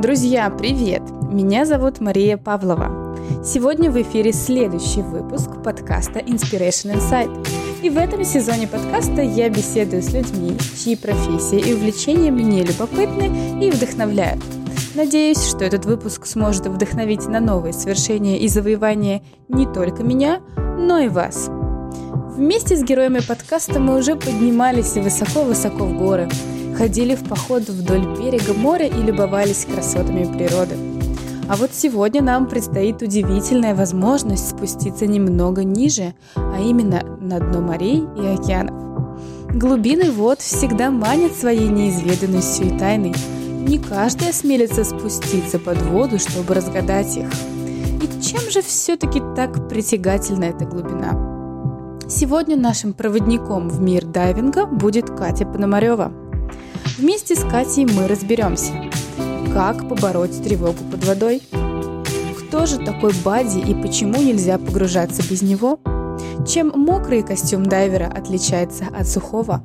Друзья, привет! Меня зовут Мария Павлова. Сегодня в эфире следующий выпуск подкаста Inspiration Insight. И в этом сезоне подкаста я беседую с людьми, чьи профессии и увлечения мне любопытны и вдохновляют. Надеюсь, что этот выпуск сможет вдохновить на новые свершения и завоевания не только меня, но и вас. Вместе с героями подкаста мы уже поднимались высоко-высоко в горы, ходили в поход вдоль берега моря и любовались красотами природы. А вот сегодня нам предстоит удивительная возможность спуститься немного ниже, а именно на дно морей и океанов. Глубины вод всегда манят своей неизведанностью и тайной. Не каждый осмелится спуститься под воду, чтобы разгадать их. И чем же все-таки так притягательна эта глубина? Сегодня нашим проводником в мир дайвинга будет Катя Пономарева – Вместе с Катей мы разберемся, как побороть тревогу под водой, кто же такой Бади и почему нельзя погружаться без него, чем мокрый костюм дайвера отличается от сухого,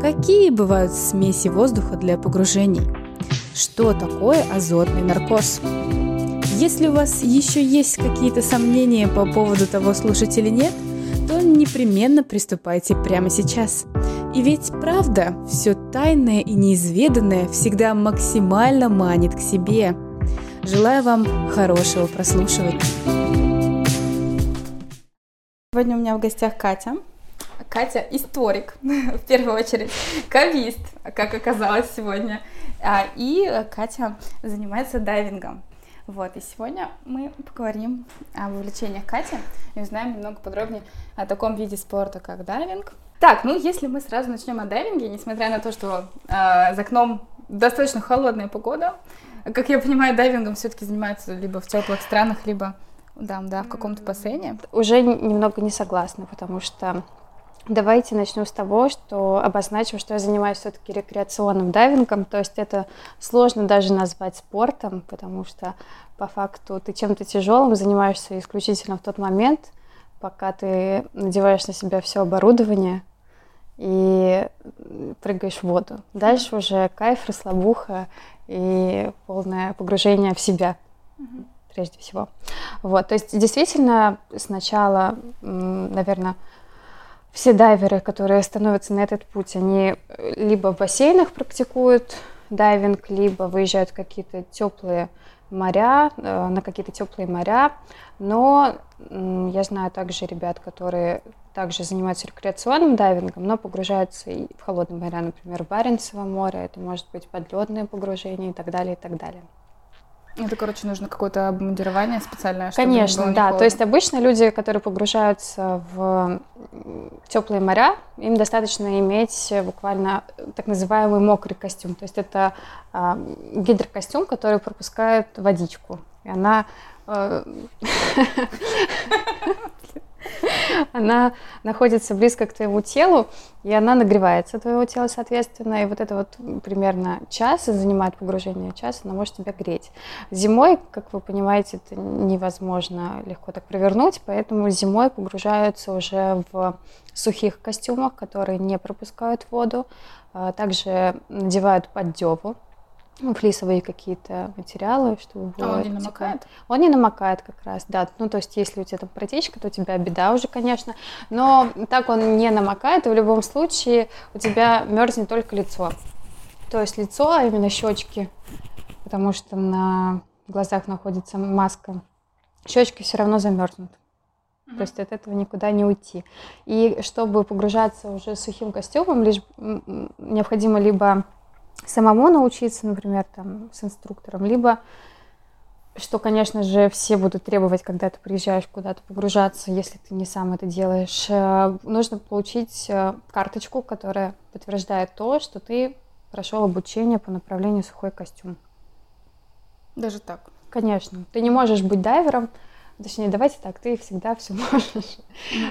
какие бывают смеси воздуха для погружений, что такое азотный наркоз. Если у вас еще есть какие-то сомнения по поводу того, слушать или нет, то непременно приступайте прямо сейчас – и ведь правда, все тайное и неизведанное всегда максимально манит к себе. Желаю вам хорошего прослушивания. Сегодня у меня в гостях Катя. Катя историк, в первую очередь, кавист, как оказалось сегодня. А, и Катя занимается дайвингом. Вот, и сегодня мы поговорим об увлечениях Кати и узнаем немного подробнее о таком виде спорта, как дайвинг, так, ну если мы сразу начнем о дайвинге, несмотря на то, что э, за окном достаточно холодная погода, как я понимаю, дайвингом все-таки занимаются либо в теплых странах, либо да, да, в каком-то бассейне. Уже немного не согласна, потому что Давайте начну с того, что обозначим, что я занимаюсь все-таки рекреационным дайвингом, то есть это сложно даже назвать спортом, потому что по факту ты чем-то тяжелым занимаешься исключительно в тот момент, пока ты надеваешь на себя все оборудование, и прыгаешь в воду. Дальше уже кайф, расслабуха и полное погружение в себя, mm-hmm. прежде всего. Вот, то есть действительно сначала, наверное, все дайверы, которые становятся на этот путь, они либо в бассейнах практикуют дайвинг, либо выезжают в какие-то теплые моря, э, на какие-то теплые моря. Но я знаю также ребят, которые также занимаются рекреационным дайвингом, но погружаются и в холодные моря, например, в Баренцево море, это может быть подледное погружение и так далее, и так далее. Это, короче, нужно какое-то обмундирование специальное, чтобы Конечно, было да. Холодно. То есть обычно люди, которые погружаются в теплые моря, им достаточно иметь буквально так называемый мокрый костюм. То есть это э, гидрокостюм, который пропускает водичку. И она э, она находится близко к твоему телу, и она нагревается твоего тела, соответственно, и вот это вот примерно час занимает погружение час, она может тебя греть. Зимой, как вы понимаете, это невозможно легко так провернуть, поэтому зимой погружаются уже в сухих костюмах, которые не пропускают воду, а также надевают поддеву, ну, флисовые какие-то материалы, чтобы а он не намокает? Он не намокает как раз, да. Ну, то есть, если у тебя там протечка, то у тебя беда уже, конечно. Но так он не намокает, и в любом случае у тебя мерзнет только лицо. То есть лицо, а именно щечки, потому что на глазах находится маска. Щечки все равно замерзнут. То есть от этого никуда не уйти. И чтобы погружаться уже сухим костюмом, лишь необходимо либо самому научиться, например, там, с инструктором, либо что, конечно же, все будут требовать, когда ты приезжаешь куда-то погружаться, если ты не сам это делаешь. Э, нужно получить э, карточку, которая подтверждает то, что ты прошел обучение по направлению сухой костюм. Даже так? Конечно. Ты не можешь быть дайвером, точнее, давайте так, ты всегда все можешь.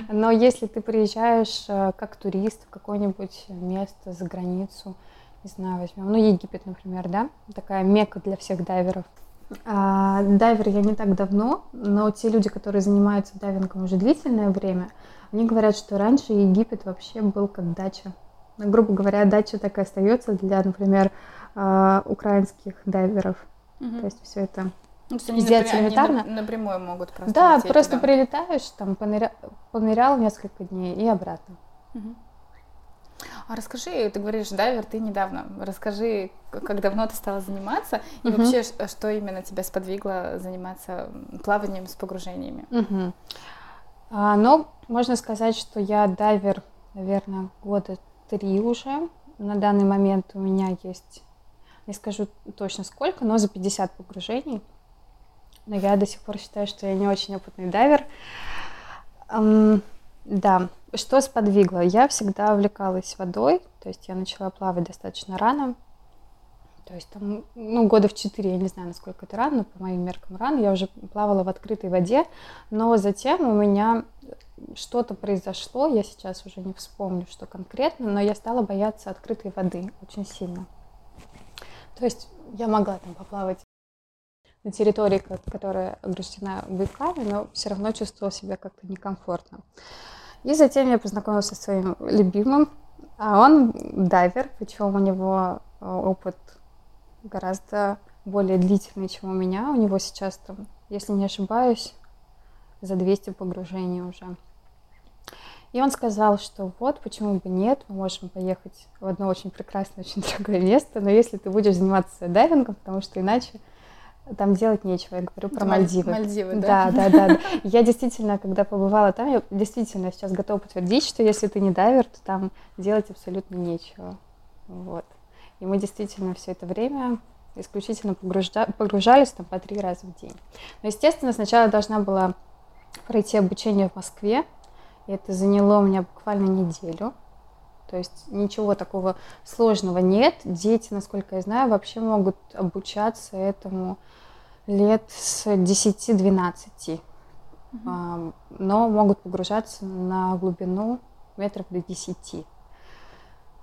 Но если ты приезжаешь э, как турист в какое-нибудь место за границу, не знаю, возьмем, ну, Египет, например, да, такая мека для всех дайверов. А, дайвер я не так давно, но те люди, которые занимаются дайвингом уже длительное время, они говорят, что раньше Египет вообще был как дача. Ну, грубо говоря, дача так и остается для, например, а, украинских дайверов. Угу. То есть все это ну, сделать элементарно. Они напрямую могут просто. Да, просто туда. прилетаешь, там поныря... понырял несколько дней и обратно. Угу. А расскажи, ты говоришь, дайвер, ты недавно. Расскажи, как давно ты стала заниматься и угу. вообще, что именно тебя сподвигло заниматься плаванием с погружениями? Угу. А, ну, можно сказать, что я дайвер, наверное, года три уже. На данный момент у меня есть, не скажу точно сколько, но за 50 погружений. Но я до сих пор считаю, что я не очень опытный дайвер. Um, да, что сподвигло? Я всегда увлекалась водой, то есть я начала плавать достаточно рано. То есть там, ну, года в четыре, я не знаю, насколько это рано, по моим меркам рано. Я уже плавала в открытой воде, но затем у меня что-то произошло, я сейчас уже не вспомню, что конкретно, но я стала бояться открытой воды очень сильно. То есть я могла там поплавать на территории, которая ограждена буйками, но все равно чувствовала себя как-то некомфортно. И затем я познакомилась со своим любимым, а он дайвер, причем у него э, опыт гораздо более длительный, чем у меня. У него сейчас там, если не ошибаюсь, за 200 погружений уже. И он сказал, что вот, почему бы нет, мы можем поехать в одно очень прекрасное, очень дорогое место, но если ты будешь заниматься дайвингом, потому что иначе там делать нечего. Я говорю про Мальдивы. Мальдивы, да? Да, да, да. Я действительно, когда побывала там, я действительно сейчас готова подтвердить, что если ты не дайвер, то там делать абсолютно нечего. Вот. И мы действительно все это время исключительно погружа... погружались там по три раза в день. Но, естественно, сначала должна была пройти обучение в Москве, и это заняло у меня буквально неделю. То есть ничего такого сложного нет. Дети, насколько я знаю, вообще могут обучаться этому лет с 10-12. Mm-hmm. Но могут погружаться на глубину метров до 10.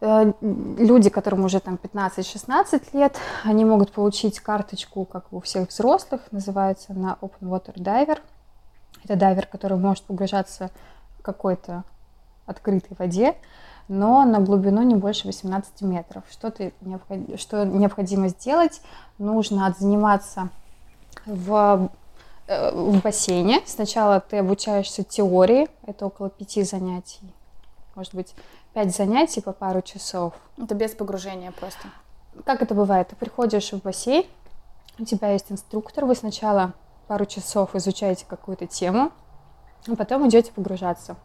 Э, люди, которым уже там 15-16 лет, они могут получить карточку, как у всех взрослых, называется на Open Water Diver. Это дайвер, который может погружаться в какой-то открытой воде, но на глубину не больше 18 метров. Что, ты что необходимо сделать? Нужно отзаниматься в, э, в бассейне. Сначала ты обучаешься теории, это около пяти занятий, может быть, пять занятий по пару часов. Это без погружения просто? Как это бывает? Ты приходишь в бассейн, у тебя есть инструктор, вы сначала пару часов изучаете какую-то тему, а потом идете погружаться.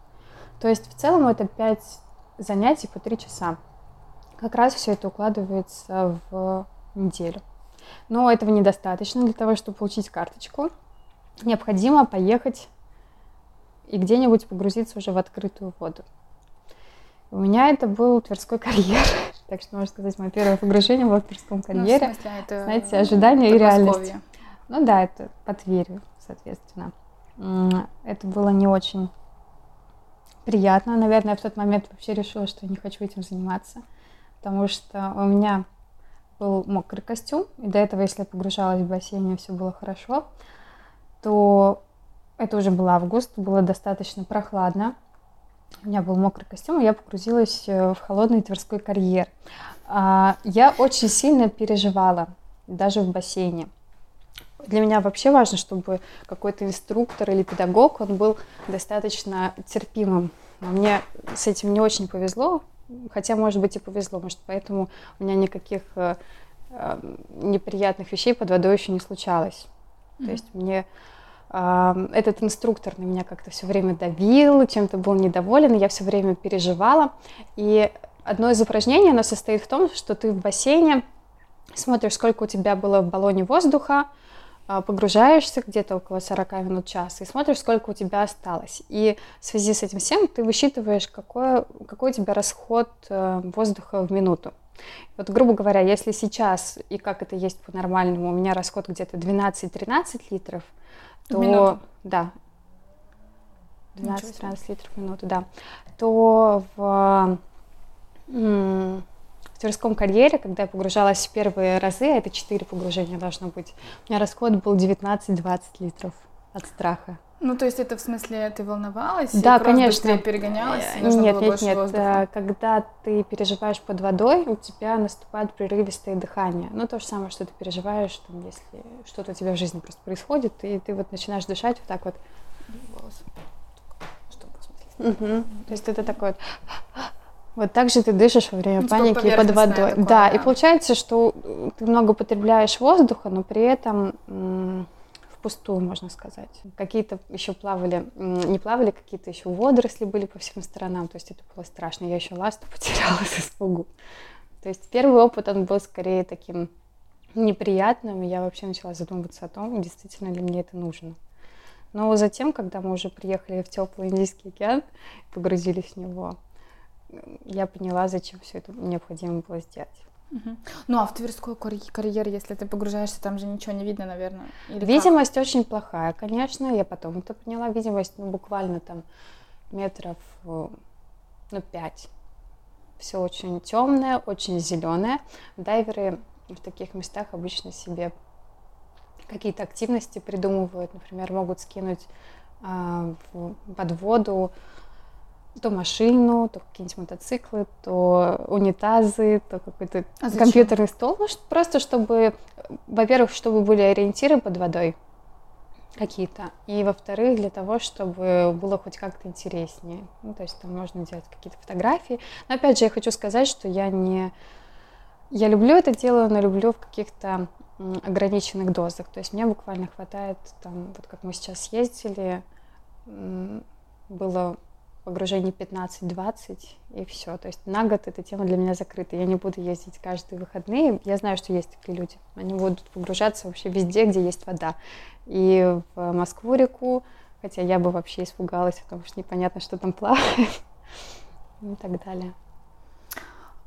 То есть в целом это пять занятий по три часа. Как раз все это укладывается в неделю. Но этого недостаточно для того, чтобы получить карточку. Необходимо поехать и где-нибудь погрузиться уже в открытую воду. У меня это был Тверской карьер. Так что, можно сказать, мое первое погружение было в Тверском карьере. Ну, в смысле, это Знаете, ожидания и реальность. Ну да, это под Тверью, соответственно. Это было не очень приятно. Наверное, я в тот момент вообще решила, что не хочу этим заниматься, потому что у меня был мокрый костюм, и до этого, если я погружалась в бассейн, все было хорошо, то это уже был август, было достаточно прохладно. У меня был мокрый костюм, и я погрузилась э, в холодный Тверской карьер. А, я очень сильно переживала, даже в бассейне. Для меня вообще важно, чтобы какой-то инструктор или педагог, он был достаточно терпимым. Мне с этим не очень повезло, хотя, может быть, и повезло, может, поэтому у меня никаких э, э, неприятных вещей под водой еще не случалось. Mm-hmm. То есть мне э, этот инструктор на меня как-то все время давил, чем-то был недоволен, я все время переживала. И одно из упражнений, оно состоит в том, что ты в бассейне смотришь, сколько у тебя было в баллоне воздуха, погружаешься где-то около 40 минут часа и смотришь, сколько у тебя осталось. И в связи с этим всем ты высчитываешь, какой, какой у тебя расход э, воздуха в минуту. Вот, грубо говоря, если сейчас, и как это есть по-нормальному, у меня расход где-то 12-13 литров, то... Минуту? Да. 12-13 литров в минуту, да. То в Тверском карьере, когда я погружалась в первые разы, а это 4 погружения должно быть, у меня расход был 19-20 литров от страха. Ну, то есть это в смысле ты волновалась? Да, и конечно. Перегонялась? и нужно нет, было нет, нет. воздуха? Когда ты переживаешь под водой, у тебя наступает прерывистое дыхание. Ну, то же самое, что ты переживаешь, там, если что-то у тебя в жизни просто происходит, и ты вот начинаешь дышать вот так вот. Волосы. Чтобы посмотреть. Мгм. То есть это такой вот... Вот так же ты дышишь во время Ну, паники и под водой. такое, да, да. и получается, что ты много потребляешь воздуха, но при этом м, впустую, можно сказать. Какие-то еще плавали, м, не плавали, какие-то еще водоросли были по всем сторонам, то есть это было страшно. Я еще ласту потеряла с испугу. То есть первый опыт, он был скорее таким неприятным, и я вообще начала задумываться о том, действительно ли мне это нужно. Но затем, когда мы уже приехали в теплый Индийский океан, погрузились в него, я поняла, зачем все это необходимо было сделать. Ну, а в Тверской карь- карьере, если ты погружаешься, там же ничего не видно, наверное. Или как? Видимость очень плохая, конечно, я потом это поняла. Видимость, ну, буквально там метров, э, ну, пять. Все очень темное, очень зеленое. Дайверы в таких местах обычно себе какие-то активности придумывают. Например, могут скинуть в- под воду то машину, то какие-нибудь мотоциклы, то унитазы, то какой-то А зачем? компьютерный стол. Ну, просто чтобы, во-первых, чтобы были ориентиры под водой какие-то, и во-вторых, для того, чтобы было хоть как-то интереснее. Ну, то есть там можно делать какие-то фотографии. Но опять же, я хочу сказать, что я не... Я люблю это дело, но люблю в каких-то ограниченных дозах. То есть мне буквально хватает, там, вот как мы сейчас ездили, было погружений 15-20 и все. То есть на год эта тема для меня закрыта. Я не буду ездить каждые выходные. Я знаю, что есть такие люди. Они будут погружаться вообще везде, где есть вода. И в Москву реку, хотя я бы вообще испугалась, потому что непонятно, что там плавает и так далее.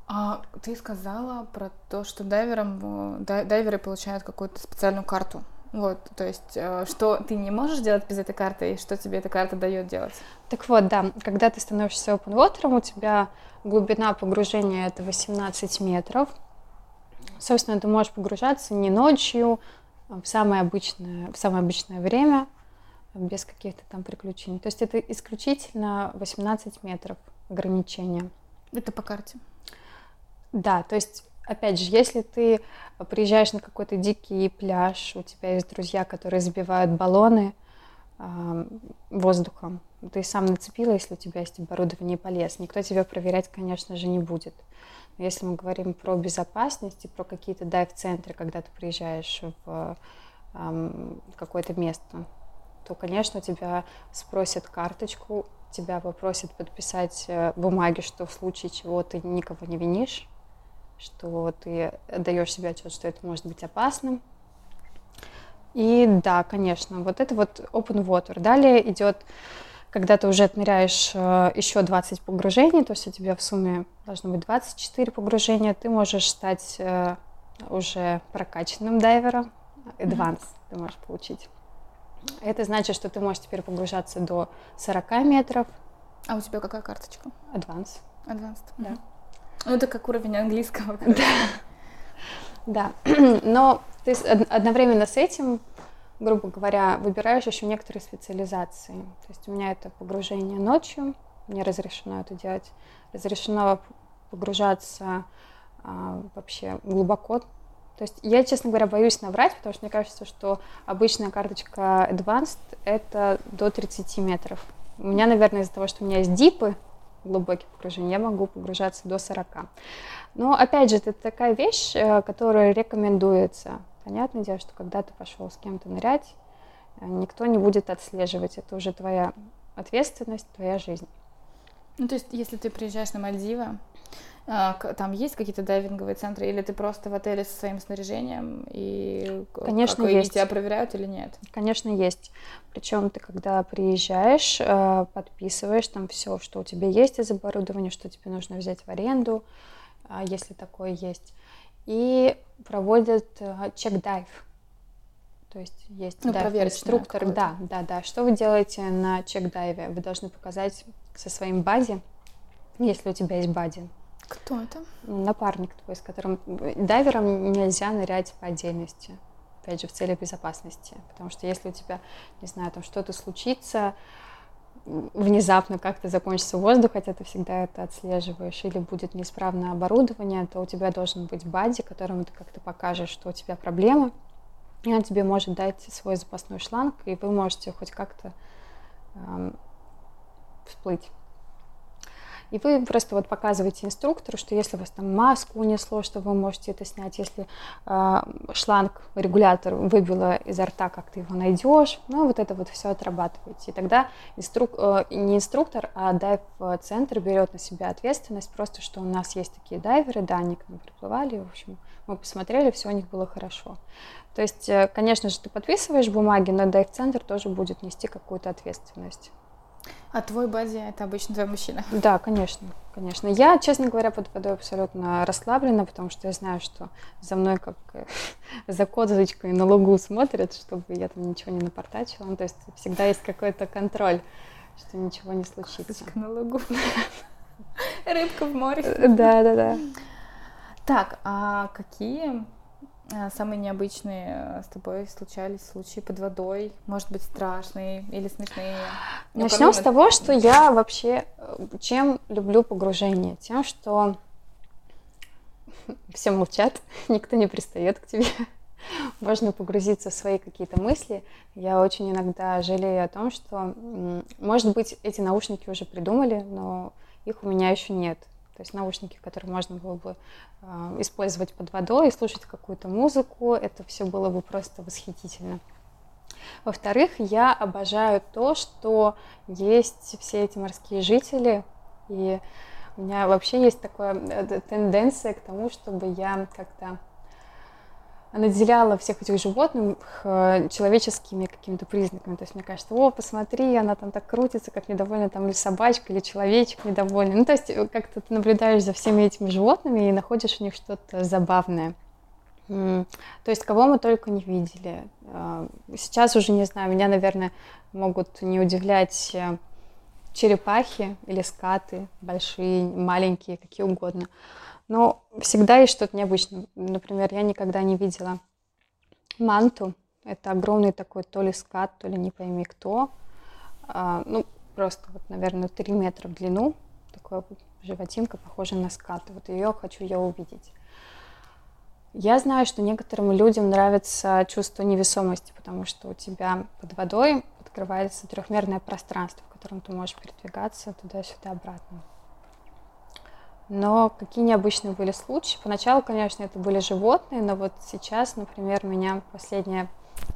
А ты сказала про то, что дайверам, э, дай- дайверы получают какую-то специальную карту. Вот, то есть, э, что ты не можешь делать без этой карты, и что тебе эта карта дает делать? Так вот, да, когда ты становишься open water, у тебя глубина погружения это 18 метров. Собственно, ты можешь погружаться не ночью, а в самое обычное, в самое обычное время, без каких-то там приключений. То есть это исключительно 18 метров ограничения. Это по карте. Да, то есть, опять же, если ты приезжаешь на какой-то дикий пляж, у тебя есть друзья, которые забивают баллоны а, воздухом, ты сам нацепила, если у тебя есть оборудование и полез, никто тебя проверять, конечно же, не будет. Но если мы говорим про безопасность и про какие-то дайв-центры, когда ты приезжаешь в ам, какое-то место, то, конечно, тебя спросят карточку, тебя попросят подписать э, бумаги, что в случае чего ты никого не винишь, что ты даешь себе отчет, что это может быть опасным. И да, конечно, вот это вот open water. Далее идет, когда ты уже отмеряешь э, еще 20 погружений, то есть у тебя в сумме должно быть 24 погружения, ты можешь стать э, уже прокачанным дайвером, advance ты можешь получить. Это значит, что ты можешь теперь погружаться до 40 метров, А у тебя какая карточка? advance. Advanced. Да. Мгм. Ну, это как уровень английского. короче. Да, но ты одновременно с этим, грубо говоря, выбираешь еще некоторые специализации. То есть у меня это погружение ночью, мне разрешено это делать. Разрешено погружаться а, вообще глубоко. То есть я, честно говоря, боюсь наврать, потому что мне кажется, что обычная карточка Advanced — это до 30 метров. У меня, наверное, из-за того, что у меня есть дипы, глубокие погружения, я могу погружаться до 40. Но, опять же, это такая вещь, э, которая рекомендуется. Понятное дело, что когда ты пошел с кем-то нырять, э, никто не будет отслеживать. Это уже твоя ответственность, твоя жизнь. Ну, то есть, если ты приезжаешь на Мальдивы, там есть какие-то дайвинговые центры, или ты просто в отеле со своим снаряжением, и Конечно, как, и есть. тебя проверяют или нет? Конечно, есть. Причем ты, когда приезжаешь, э, подписываешь там все, что у тебя есть из оборудования, что тебе нужно взять в аренду, а, если такое есть. И проводят э, чек-дайв. То есть есть Ну, дайв-инструктор. какое-то. Да, да, да. Что вы делаете на чек-дайве? Вы должны показать со своим бади, если у тебя есть бади, Кто это? напарник твой, с которым дайверам нельзя нырять по отдельности. опять же, в целях безопасности. Потому что если у тебя, не знаю, там что-то случится, внезапно как-то закончится воздух, хотя ты всегда это отслеживаешь, или будет неисправное оборудование, то у тебя должен быть бади, которому ты как-то покажешь, что у тебя проблема, и он тебе может дать свой запасной шланг, и вы можете хоть как-то эм, всплыть. И вы просто вот показываете инструктору, что если у вас там маску унесло, что вы можете это снять, если э, шланг, регулятор выбило изо рта, как ты его найдешь, ну вот это вот все отрабатываете. И тогда инструк, э, не инструктор, а дайв-центр берет на себя ответственность, просто что у нас есть такие дайверы, да, они к нам приплывали, в общем, мы посмотрели, все у них было хорошо. То есть, э, конечно же, ты подписываешь бумаги, но дайв-центр тоже будет нести какую-то ответственность. А твой бади это обычно твой мужчина? Да, конечно, конечно. Я, честно говоря, под водой абсолютно расслаблена, потому что я знаю, что за мной как э, за козочкой на лугу смотрят, чтобы я там ничего не напортачила. Ну, то есть всегда есть какой-то контроль, что ничего не случится. Козочка на лугу. Рыбка в море. Да, да, да. Так, а какие самые необычные э, с тобой случались случаи под водой? Может быть, страшные или смешные? Начнем с того, что я вообще э, чем люблю погружение? Тем, что все молчат, никто не пристает к тебе. Можно погрузиться в свои какие-то мысли. Я очень иногда жалею о том, что, может быть, эти наушники уже придумали, но их у меня еще нет. То есть наушники, которые можно было бы э, использовать под водой и слушать какую-то музыку, это все было бы просто восхитительно. Во-вторых, я обожаю то, что есть все эти морские жители, и у меня вообще есть такая э, тенденция к тому, чтобы я как-то наделяла всех этих животных э, человеческими какими-то признаками. То есть мне кажется, о, посмотри, она там так крутится, как недовольна там или собачка, или человечек недовольный. Ну, то есть э, как-то ты наблюдаешь за всеми этими животными и находишь в них что-то забавное. То есть кого мы только не видели. Э, сейчас уже не знаю, меня, наверное, могут не удивлять черепахи или скаты, большие, маленькие, какие угодно. Но всегда есть что-то необычное. Например, я никогда не видела манту. Это огромный такой то ли скат, то ли не пойми кто. А, ну, просто, вот, наверное, 3 метра в длину. Такая животинка, похожая на скат. Вот ее хочу я увидеть. Я знаю, что некоторым людям нравится чувство невесомости, потому что у тебя под водой открывается трехмерное пространство, в котором ты можешь передвигаться туда-сюда обратно. Но какие необычные были случаи. Поначалу, конечно, это были животные, но вот сейчас, например, меня последнее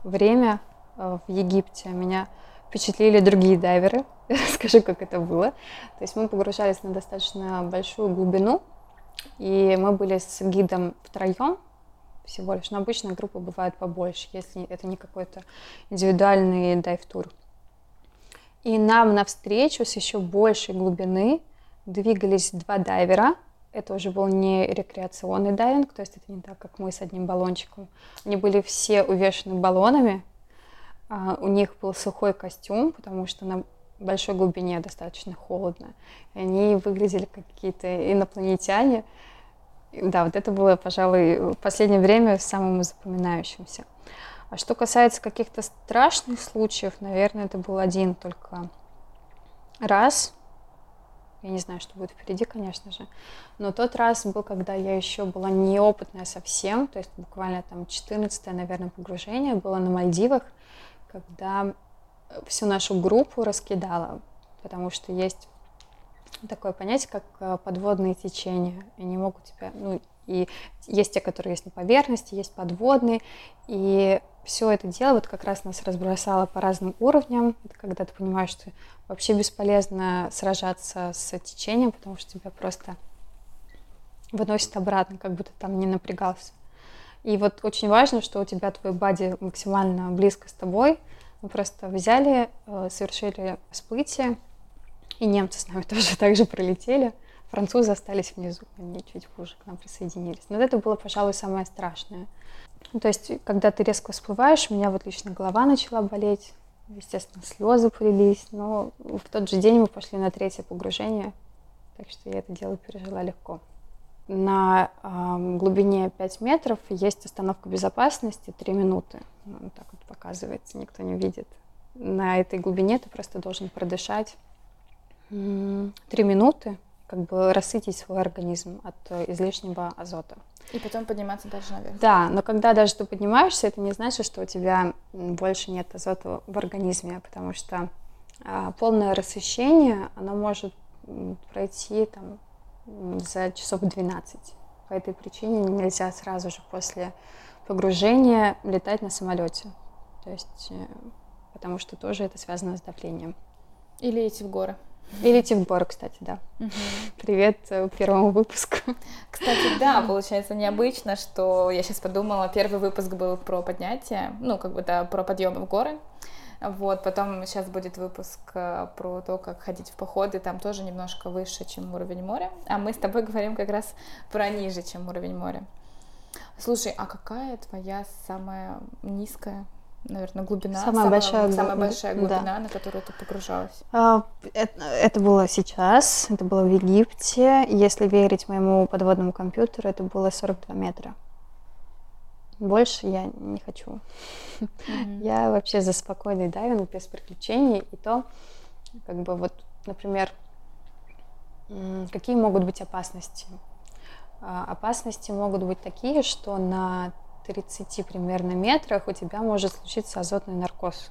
время э, в Египте меня впечатлили другие дайверы. Расскажу, как это было. То есть мы погружались на достаточно большую глубину, и мы были с гидом втроем всего лишь. Но обычно группа бывает побольше, если это не какой-то индивидуальный дайв-тур. И нам навстречу с еще большей глубины двигались два дайвера. Это уже был не рекреационный дайвинг, то есть это не так, как мы с одним баллончиком. Они были все увешаны баллонами. А, у них был сухой костюм, потому что на большой глубине достаточно холодно. И они выглядели как какие-то инопланетяне. Да, вот это было, пожалуй, в последнее время самым запоминающимся. А что касается каких-то страшных случаев, наверное, это был один только раз. Я не знаю, что будет впереди, конечно же. Но тот раз был, когда я еще была неопытная совсем, то есть буквально там 14 наверное, погружение было на Мальдивах, когда всю нашу группу раскидала, потому что есть такое понятие, как э, подводные течения. Они могут тебя, ну, и есть те, которые есть на поверхности, есть подводные, и все это дело вот как раз нас разбросало по разным уровням. Это когда ты понимаешь, что вообще бесполезно сражаться с течением, потому что тебя просто выносит обратно, как будто там не напрягался. И вот очень важно, что у тебя твой бади максимально близко с тобой. Мы просто взяли, э, совершили всплытие, и немцы с нами тоже так же пролетели. Французы остались внизу, они чуть позже к нам присоединились. Но это было, пожалуй, самое страшное. Ну, то есть, когда ты резко всплываешь, у меня вот лично голова начала болеть, естественно, слезы полились, но в тот же день мы пошли на третье погружение, так что я это дело пережила легко. на э, глубине 5 метров есть остановка безопасности 3 минуты. Ну, так вот показывается, никто не видит. На этой глубине ты просто должен продышать 3 минуты, как бы рассытить свой организм от э, излишнего азота. И потом подниматься дальше наверх. Да, но когда даже ты поднимаешься, это не значит, что у тебя больше нет азота в организме, потому что а, полное рассыщение, оно может пройти там за часов 12. По этой причине нельзя сразу же после погружения летать на самолете. То есть, э, потому что тоже это связано с давлением. Или идти в горы. Или горы, кстати, да. Угу. Привет э, первому выпуску. Кстати, да, получается необычно, что я сейчас подумала, первый выпуск был про поднятие, ну, как бы, да, про подъемы в горы. Вот, потом сейчас будет выпуск э, про то, как ходить в походы, там тоже немножко выше, чем уровень моря. А мы с тобой говорим как раз про ниже, чем уровень моря. Слушай, а какая твоя самая низкая, наверное, глубина? Самая, самая большая, самая большая глубина, да. на которую ты погружалась? А, это, это было сейчас, это было в Египте. Если верить моему подводному компьютеру, это было 42 метра. Больше я не хочу. Mm-hmm. Я вообще за спокойный дайвинг без приключений. И то, как бы вот, например, какие могут быть опасности? А, опасности могут быть такие, что на 30 примерно метрах у тебя может случиться азотный наркоз.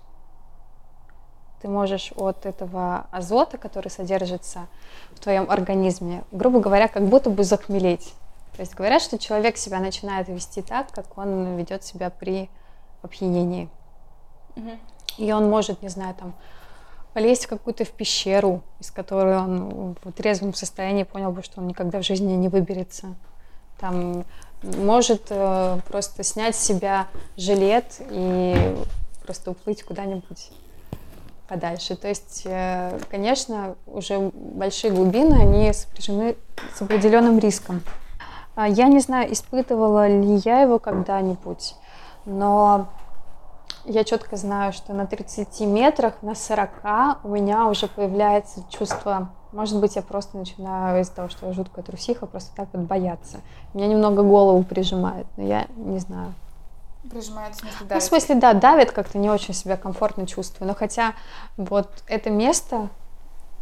Ты можешь от этого азота, который содержится в твоем организме, грубо говоря, как будто бы захмелеть. То есть говорят, что человек себя начинает вести так, как он ведет себя при опьянении. Угу. И он может, не знаю, там полезть в какую-то в пещеру, из которой он в трезвом состоянии понял бы, что он никогда в жизни не выберется. Там может э, просто снять с себя жилет и просто уплыть куда-нибудь подальше. То есть, э, конечно, уже большие глубины, они сопряжены с определенным риском. А, я не знаю, испытывала ли я его когда-нибудь, но я четко знаю, что на 30 метрах, на 40 у меня уже появляется чувство, может быть, я просто начинаю из-за того, что я жуткая трусиха, просто так вот бояться. Меня немного голову прижимает, но я не знаю. Прижимает, в смысле, давит? Ну, в смысле, да, давит, как-то не очень себя комфортно чувствую. Но хотя вот это место,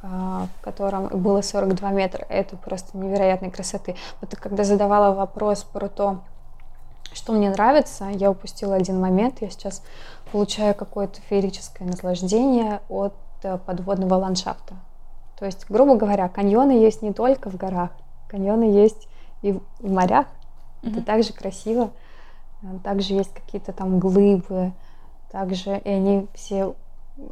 а, в котором было 42 метра. Это просто невероятной красоты. Вот когда задавала вопрос про то, что мне нравится, я упустила один момент. Я сейчас получаю какое-то феерическое наслаждение от э, подводного ландшафта. То есть, грубо говоря, каньоны есть не только в горах, каньоны есть и в морях. Mm-hmm. Это также красиво. Также есть какие-то там глыбы, также и они все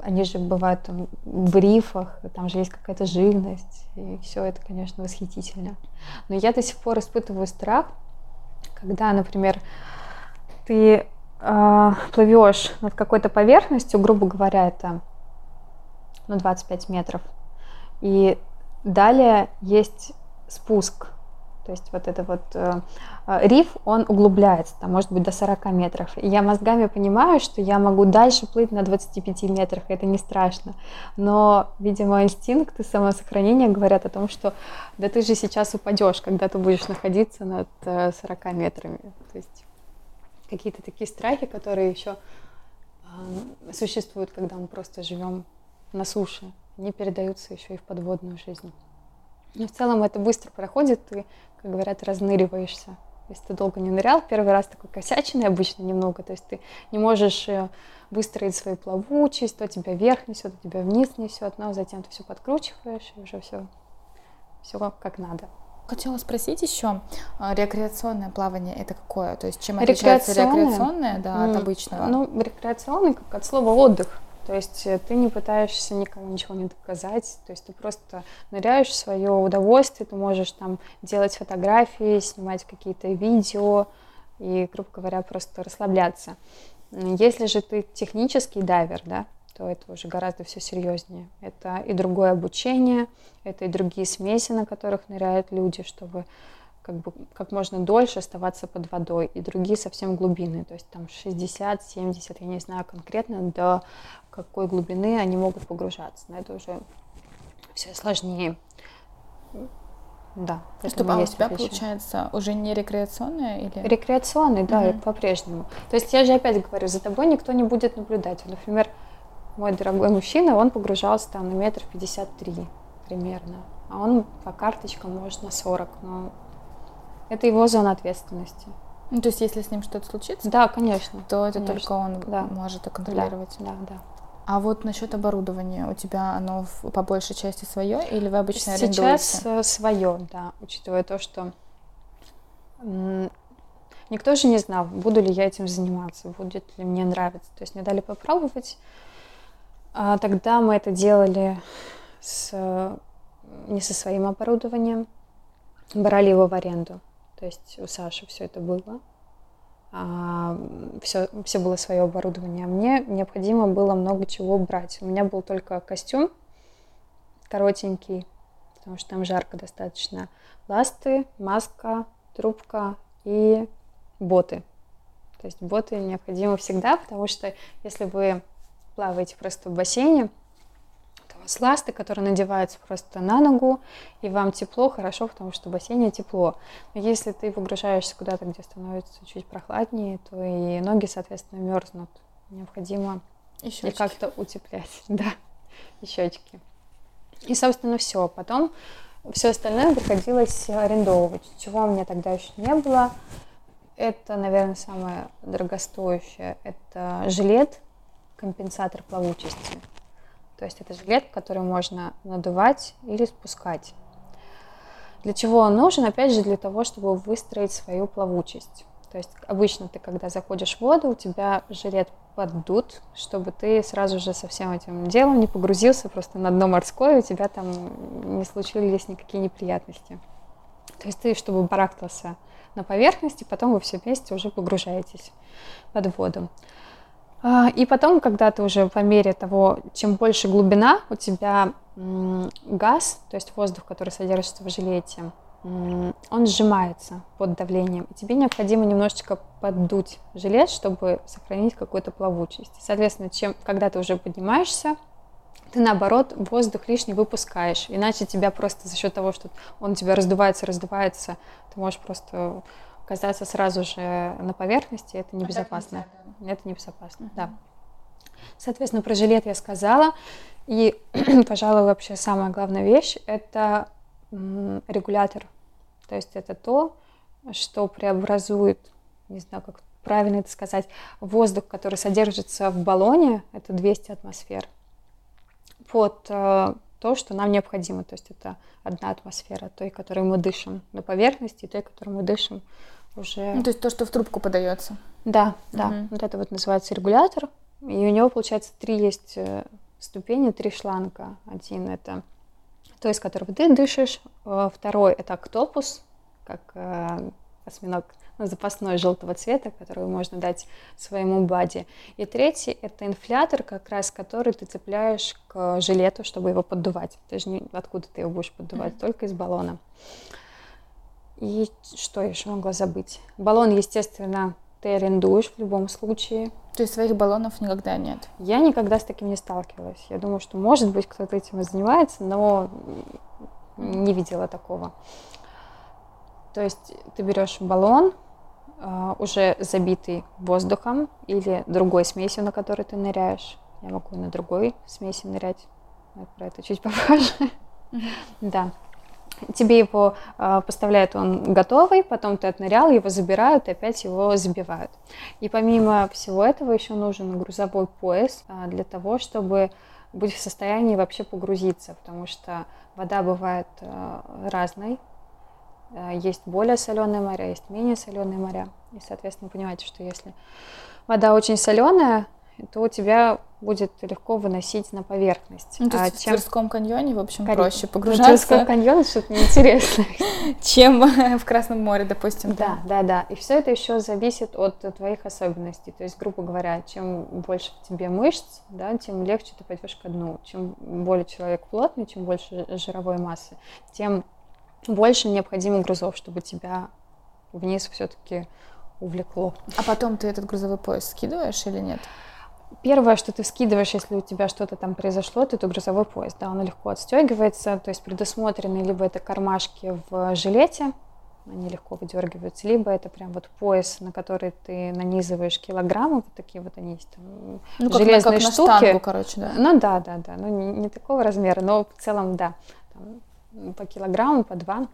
они же бывают там в рифах, там же есть какая-то живность, и все это, конечно, восхитительно. Но я до сих пор испытываю страх, когда, например, ты э, плывешь над какой-то поверхностью, грубо говоря, это ну, 25 метров, и далее есть спуск, то есть вот это вот э, э, риф, он углубляется, там может быть до 40 метров. И я мозгами понимаю, что я могу дальше плыть на 25 метрах, это не страшно. Но, видимо, инстинкты самосохранения говорят о том, что да ты же сейчас упадешь, когда ты будешь находиться над э, 40 метрами. То есть какие-то такие страхи, которые еще э, существуют, когда мы просто живем на суше, они передаются еще и в подводную жизнь. Но в целом это быстро проходит, ты как говорят, разныриваешься. Если ты долго не нырял, первый раз такой косячный обычно немного, то есть ты не можешь э, выстроить свою плавучесть, то тебя вверх несет, то тебя вниз несет, но затем ты все подкручиваешь, и уже все, все как надо. Хотела спросить еще, а, рекреационное плавание это какое? То есть чем отличается рекреационное, рекреационное да, от обычного? Ну, рекреационный как от слова отдых. То есть э, ты не пытаешься никому ничего не доказать, то есть ты просто ныряешь в свое удовольствие, ты можешь там делать фотографии, снимать какие-то видео и, грубо говоря, просто расслабляться. Если же ты технический дайвер, да, то это уже гораздо все серьезнее. Это и другое обучение, это и другие смеси, на которых ныряют люди, чтобы как бы как можно дольше оставаться под водой, и другие совсем глубины, то есть там 60-70, я не знаю конкретно, до какой глубины они могут погружаться. Но это уже все сложнее. да. Чтобы а у тебя получается уже не рекреационная или? Рекреационный, да, угу. по-прежнему. То есть я же опять говорю, за тобой никто не будет наблюдать. Например, мой дорогой мужчина, он погружался там на метр пятьдесят три примерно, а он по карточкам может на 40, но это его зона ответственности. Ну, то есть, если с ним что-то случится, да, конечно, то это конечно. только он да. может контролировать. Да, да, да. А вот насчет оборудования, у тебя оно по большей части свое или вы обычно Сейчас арендуете? Э, свое, да, учитывая то, что никто же не знал, буду ли я этим заниматься, будет ли мне нравиться. То есть мне дали попробовать. А тогда мы это делали с, не со своим оборудованием, брали его в аренду. То есть у Саши все это было. А, все, все было свое оборудование. А мне необходимо было много чего брать. У меня был только костюм коротенький, потому что там жарко достаточно. Ласты, маска, трубка и боты. То есть боты необходимы всегда, потому что если вы плаваете просто в бассейне, с ласты, которые надеваются просто на ногу, и вам тепло, хорошо, потому что в бассейне тепло. Но если ты погружаешься куда-то, где становится чуть прохладнее, то и ноги, соответственно, мерзнут. Необходимо и как-то утеплять. Да, и щечки. И, собственно, все. Потом все остальное приходилось арендовывать, чего у меня тогда еще не было. Это, наверное, самое дорогостоящее. Это жилет, компенсатор плавучести. То есть это жилет, который можно надувать или спускать. Для чего он нужен? Опять же, для того, чтобы выстроить свою плавучесть. То есть обычно ты, когда заходишь в воду, у тебя жилет поддут, чтобы ты сразу же со всем этим делом не погрузился просто на дно морское, у тебя там не случились никакие неприятности. То есть ты, чтобы барахтался на поверхности, потом вы все вместе уже погружаетесь под воду. А, и потом, когда ты уже по мере того, чем больше глубина, у тебя газ, то есть воздух, который содержится в жилете, он сжимается под давлением. И тебе необходимо немножечко поддуть жилет, чтобы сохранить какую-то плавучесть. Соответственно, чем, когда ты уже поднимаешься, ты наоборот воздух лишний выпускаешь. Иначе тебя просто за счет того, что он у тебя раздувается, раздувается, ты можешь просто оказаться сразу же на поверхности, это небезопасно. А это небезопасно, uh-huh. да. Соответственно, про жилет я сказала. И, пожалуй, вообще самая главная вещь — это регулятор. То есть это то, что преобразует, не знаю, как правильно это сказать, воздух, который содержится в баллоне, это 200 атмосфер, под э, то, что нам необходимо. То есть это одна атмосфера, той, которой мы дышим на поверхности, и той, которой мы дышим уже... Ну, то есть то, что в трубку подается. Да, да. Угу. Вот это вот называется регулятор. И у него, получается, три есть э, ступени, три шланга. Один это то, из которого ты дышишь. Э, второй это октопус, как э, осьминог ну, запасной желтого цвета, который можно дать своему бади. И третий это инфлятор, как раз который ты цепляешь к жилету, чтобы его поддувать. Ты же не, откуда ты его будешь поддувать, mm-hmm. только из баллона. И что еще могла забыть? Баллон, естественно, ты арендуешь в любом случае. То есть своих баллонов никогда нет? Я никогда с таким не сталкивалась. Я думаю, что, может быть, кто-то этим и занимается, но не видела такого. То есть ты берешь баллон, а, уже забитый воздухом или другой смесью, на которой ты ныряешь. Я могу на другой смеси нырять. Про это чуть попозже. Да тебе его э, поставляют он готовый, потом ты отнырял, его забирают и опять его забивают. И помимо всего этого еще нужен грузовой пояс э, для того, чтобы быть в состоянии вообще погрузиться, потому что вода бывает э, разной. Э, есть более соленые моря, есть менее соленые моря. И, соответственно, понимаете, что если вода очень соленая, то у тебя будет легко выносить на поверхность. Ну, то есть а в чем... Тверском каньоне, в общем, Кор... проще погружаться. В Тверском каньоне что-то неинтересное. Чем в Красном море, допустим. Да, да, да. И все это еще зависит от твоих особенностей. То есть, грубо говоря, чем больше в тебе мышц, да, тем легче ты пойдешь ко дну. Чем более человек плотный, чем больше жировой массы, тем больше необходимо грузов, чтобы тебя вниз все-таки увлекло. А потом ты этот грузовой пояс скидываешь или нет? первое, что ты скидываешь, если у тебя что-то там произошло, это грузовой поезд. Да, он легко отстегивается, то есть предусмотрены либо это кармашки в жилете, они легко выдергиваются, либо это прям вот пояс, на который ты нанизываешь килограммы, вот такие вот они есть там ну, железные как на, как штуки. На штангу, короче, да. Ну да, да, да, ну не, не такого размера, но в целом да, там, по килограмму, по два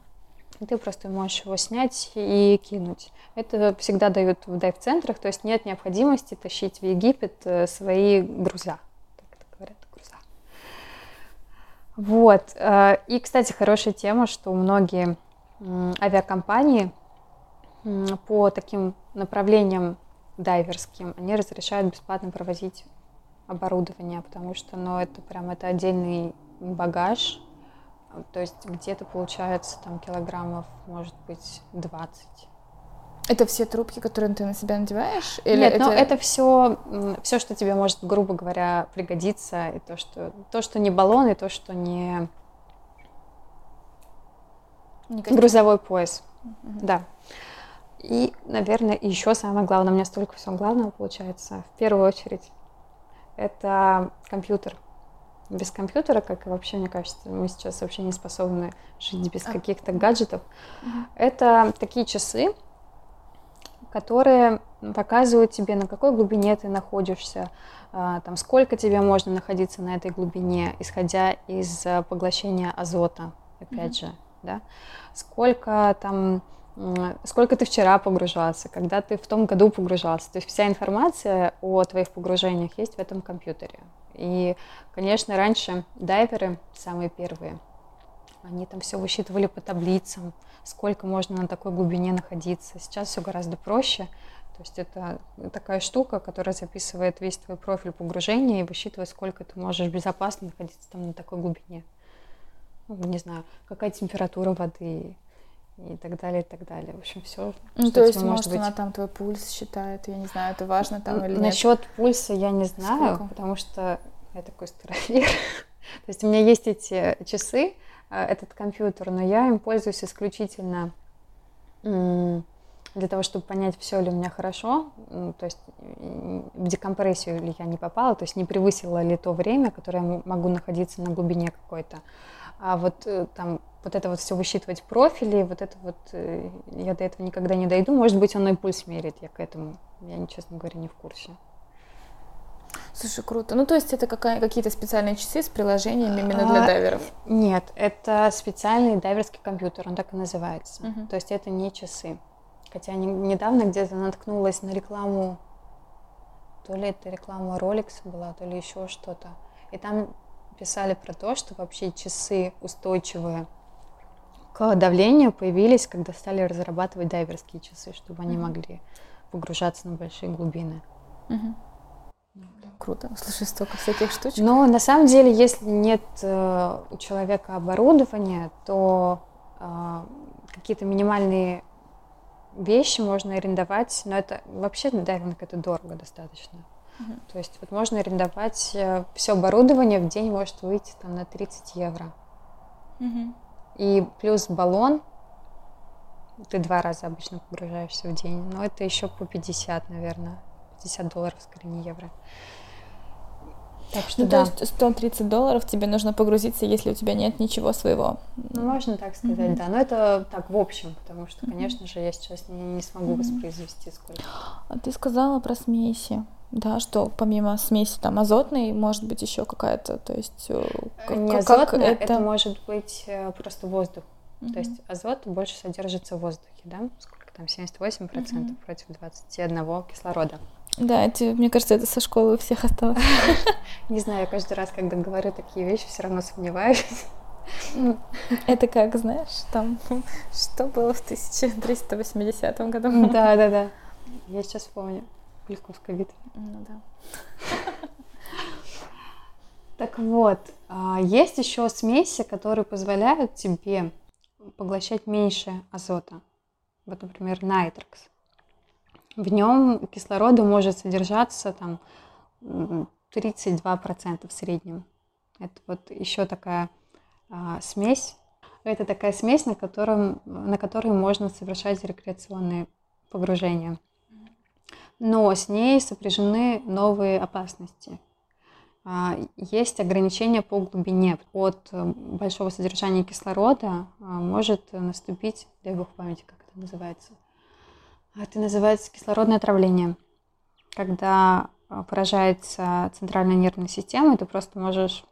ты просто можешь его снять и кинуть. Это всегда дают в дайв-центрах, то есть нет необходимости тащить в Египет э, свои груза. Так это говорят, груза. Вот. Э, и, кстати, хорошая тема, что многие авиакомпании по таким направлениям дайверским, они разрешают бесплатно провозить оборудование, потому что, ну, это прям, это отдельный багаж, то есть где-то получается там килограммов, может быть, 20. Это все трубки, которые ты на себя надеваешь? Или Нет, это... но это все, все, что тебе может, грубо говоря, пригодиться, и то, что, то, что не баллон, и то, что не Никаких. грузовой пояс. Угу. Да. И, наверное, еще самое главное, у меня столько всего главного получается, в первую очередь, это компьютер без компьютера, как и вообще, мне кажется, мы сейчас вообще не способны жить без каких-то гаджетов. Это такие часы, которые показывают тебе, на какой глубине ты находишься, а, там, сколько тебе можно находиться на этой глубине, исходя из э, поглощения азота, опять mm-hmm. же, да, сколько там сколько ты вчера погружался, когда ты в том году погружался. То есть вся информация о твоих погружениях есть в этом компьютере. И, конечно, раньше дайверы, самые первые, они там все высчитывали по таблицам, сколько можно на такой глубине находиться. Сейчас все гораздо проще. То есть это такая штука, которая записывает весь твой профиль погружения и высчитывает, сколько ты можешь безопасно находиться там на такой глубине. Ну, не знаю, какая температура воды, и так далее, и так далее. В общем, все. Ну, то есть, может, быть... она там твой пульс считает, я не знаю, это важно там или нет? Насчет пульса я не знаю, Сколько? потому что я такой старовер. то есть у меня есть эти часы, э, этот компьютер, но я им пользуюсь исключительно для того, чтобы понять, все ли у меня хорошо, то есть в декомпрессию ли я не попала, то есть не превысила ли то время, которое я могу находиться на глубине какой-то. А вот э, там вот это вот все высчитывать профили, вот это вот, э, я до этого никогда не дойду. Может быть, он и пульс мерит, я к этому, я, честно говоря, не в курсе. Слушай, круто. Ну, то есть это какая, какие-то специальные часы с приложениями именно для а, дайверов? Нет, это специальный дайверский компьютер, он так и называется. Uh-huh. То есть это не часы. Хотя не, недавно где-то наткнулась на рекламу, то ли это реклама Rolex была, то ли еще что-то. И там писали про то, что вообще часы устойчивые к давлению появились, когда стали разрабатывать дайверские часы, чтобы они могли погружаться на большие глубины. Круто. Слушай, столько всяких штучек. Но на самом деле, если нет э, у человека оборудования, то э, какие-то минимальные вещи можно арендовать, но это вообще дайвинг это дорого достаточно. Uh-huh. То есть вот можно арендовать э, все оборудование в день может выйти там на 30 евро. Uh-huh. И плюс баллон, ты два раза обычно погружаешься в день, но это еще по 50, наверное, 50 долларов, скорее не евро. Так что ну, да. То есть 130 долларов тебе нужно погрузиться, если у тебя нет ничего своего. Ну, можно так сказать, mm-hmm. да. Но это так в общем, потому что, конечно mm-hmm. же, я сейчас не, не смогу mm-hmm. воспроизвести сколько. А ты сказала про смеси. Да, что помимо смеси там азотной, может быть еще какая-то, то есть... Э, как, Не азотная, это... это может быть э, просто воздух. Mm-hmm. То есть азот больше содержится в воздухе, да? Сколько там, 78% mm-hmm. против 21 кислорода. Да, это, мне кажется, это со школы у всех осталось. Не знаю, я каждый раз, когда говорю такие вещи, все равно сомневаюсь. Это как, знаешь, там, что было в 1380 году? Да, да, да. Я сейчас помню. Лисковская битва. Ну да. Так вот, а, есть еще смеси, которые позволяют тебе поглощать меньше азота. Вот, например, Nitrox. В нем кислорода может содержаться там 32% в среднем. Это вот еще такая а, смесь. Это такая смесь, на, котором, на которой можно совершать рекреационные погружения. Но с ней сопряжены новые опасности. А, есть ограничения по глубине. От э, большого содержания кислорода а, может наступить, дай бог памяти, как это называется. Это называется кислородное отравление. Когда а, поражается центральная нервная система, ты просто можешь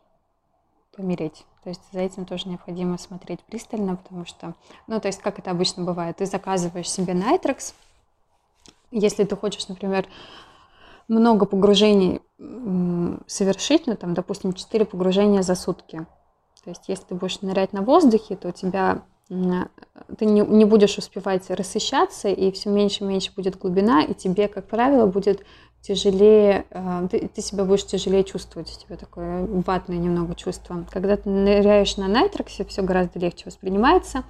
помереть. То есть за этим тоже необходимо смотреть пристально, потому что, ну, то есть как это обычно бывает, ты заказываешь себе Nitrox, если ты хочешь, например, много погружений совершить, ну, там, допустим, 4 погружения за сутки. То есть, если ты будешь нырять на воздухе, то у тебя ты не, не будешь успевать рассыщаться, и все меньше и меньше будет глубина, и тебе, как правило, будет тяжелее, э, ты, ты себя будешь тяжелее чувствовать, у тебя такое ватное немного чувство. Когда ты ныряешь на найтроксе, все гораздо легче воспринимается,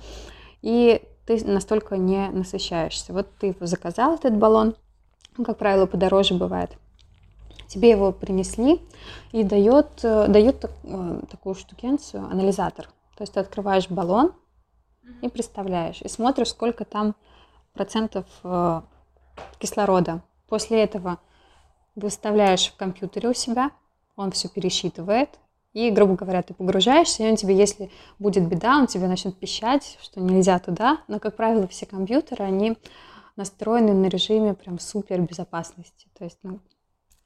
и ты настолько не насыщаешься. Вот ты заказал этот баллон, ну, как правило, подороже бывает. Тебе его принесли и дает, э, дают э, такую штукенцию, анализатор. То есть ты открываешь баллон и представляешь, и смотришь, сколько там процентов э, кислорода. После этого выставляешь в компьютере у себя, он все пересчитывает, и, грубо говоря, ты погружаешься, и он тебе, если будет беда, он тебе начнет пищать, что нельзя туда. Но, как правило, все компьютеры, они настроены на режиме прям супер безопасности. То есть, ну,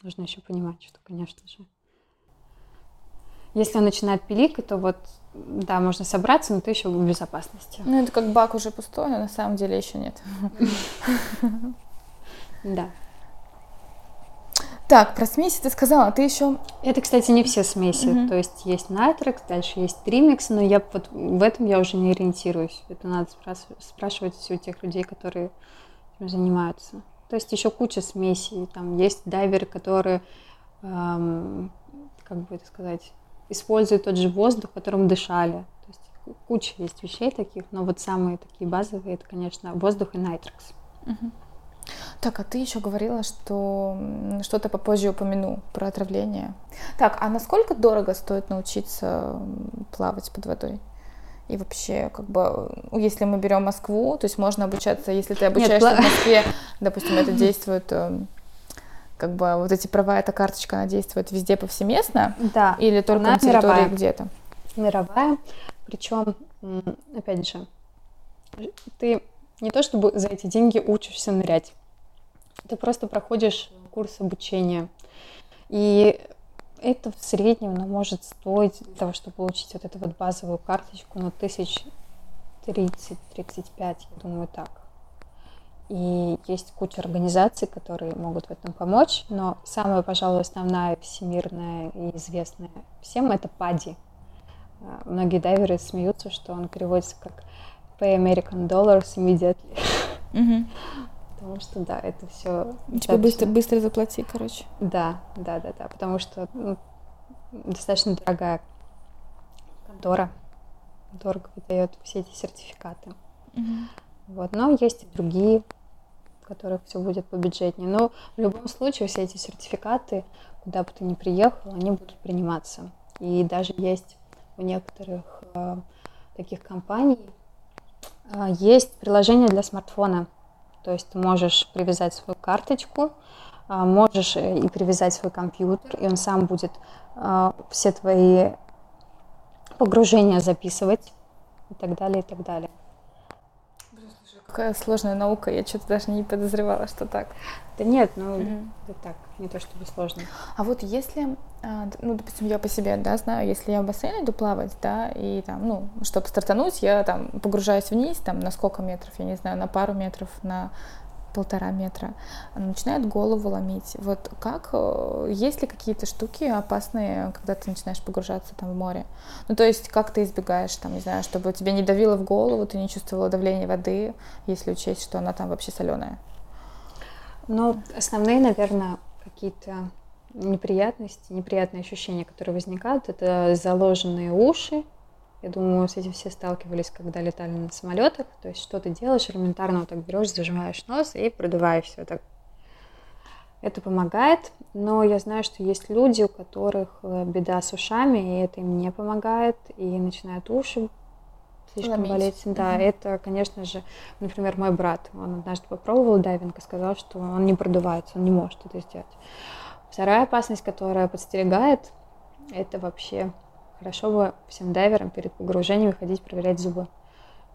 нужно еще понимать, что, конечно же, если он начинает пиликать, то вот, да, можно собраться, но ты еще в безопасности. Ну, это как бак уже пустой, но на самом деле еще нет. Да. Так, про смеси ты сказала, ты еще... Это, кстати, не все смеси. Mm-hmm. То есть есть Nitrox, дальше есть Trimix, но я вот в этом я уже не ориентируюсь. Это надо спрашивать, спрашивать у тех людей, которые этим занимаются. То есть еще куча смесей. Там есть дайверы, которые, эм, как бы это сказать, используют тот же воздух, которым дышали. То есть куча есть вещей таких, но вот самые такие базовые, это, конечно, воздух и Nitrox. Mm-hmm. Так, а ты еще говорила, что что-то попозже упомяну про отравление. Так, а насколько дорого стоит научиться плавать под водой? И вообще, как бы, если мы берем Москву, то есть можно обучаться, если ты обучаешься Нет, в Москве, допустим, это действует, эм, как бы вот эти права, эта карточка, она действует везде повсеместно? Да. Или только на территории где-то? Мировая. Причем, опять же, ты не то чтобы за эти деньги учишься нырять, ты просто проходишь курс обучения. И это в среднем ну, может стоить для того, чтобы получить вот эту вот базовую карточку, ну, тысяч 30-35, я думаю, так. И есть куча организаций, которые могут в этом помочь, но самая, пожалуй, основная, всемирная и известная всем — это ПАДИ. А, многие дайверы смеются, что он переводится как Pay American Dollars Immediately. Mm-hmm потому что, да, это все... Типа быстро, быстро заплати, короче. Да, да, да, да, потому что ну, достаточно дорогая контора, дорого выдает все эти сертификаты. Угу. Вот, но есть и другие, в которых все будет побюджетнее. Но в любом случае все эти сертификаты, куда бы ты ни приехал, они будут приниматься. И даже есть у некоторых э, таких компаний есть приложение для смартфона, то есть ты можешь привязать свою карточку, а, можешь э, и привязать свой компьютер, и он сам будет все твои погружения записывать и так далее, и так далее. Какая сложная наука, я что-то даже не подозревала, что так. Да нет, ну угу. это так, не то чтобы сложно. А вот если, а, ну, допустим, я по себе, да, знаю, если я в бассейн иду плавать, да, и там, ну, чтобы стартануть, я там погружаюсь вниз, там, на сколько метров, я не знаю, на пару метров, на полтора метра, начинает голову ломить. Вот как, э, есть ли какие-то штуки опасные, когда ты начинаешь погружаться там в море? Ну, то есть, как ты избегаешь, там, не знаю, чтобы тебя не давило в голову, ты не чувствовала давления воды, если учесть, что она там вообще соленая? Ну, основные, наверное, какие-то неприятности, неприятные ощущения, которые возникают, это заложенные уши, я думаю, с этим все сталкивались, когда летали на самолетах. То есть что ты делаешь? Элементарно вот так берешь, зажимаешь нос и продуваешь все так. Это помогает, но я знаю, что есть люди, у которых э, беда с ушами, и это им не помогает, и начинают уши слишком Ломить. болезненно. Да, угу. это, конечно же, например, мой брат, он однажды попробовал дайвинг и сказал, что он не продувается, он не может это сделать. Вторая опасность, которая подстерегает, это вообще хорошо бы всем дайверам перед погружением ходить проверять зубы.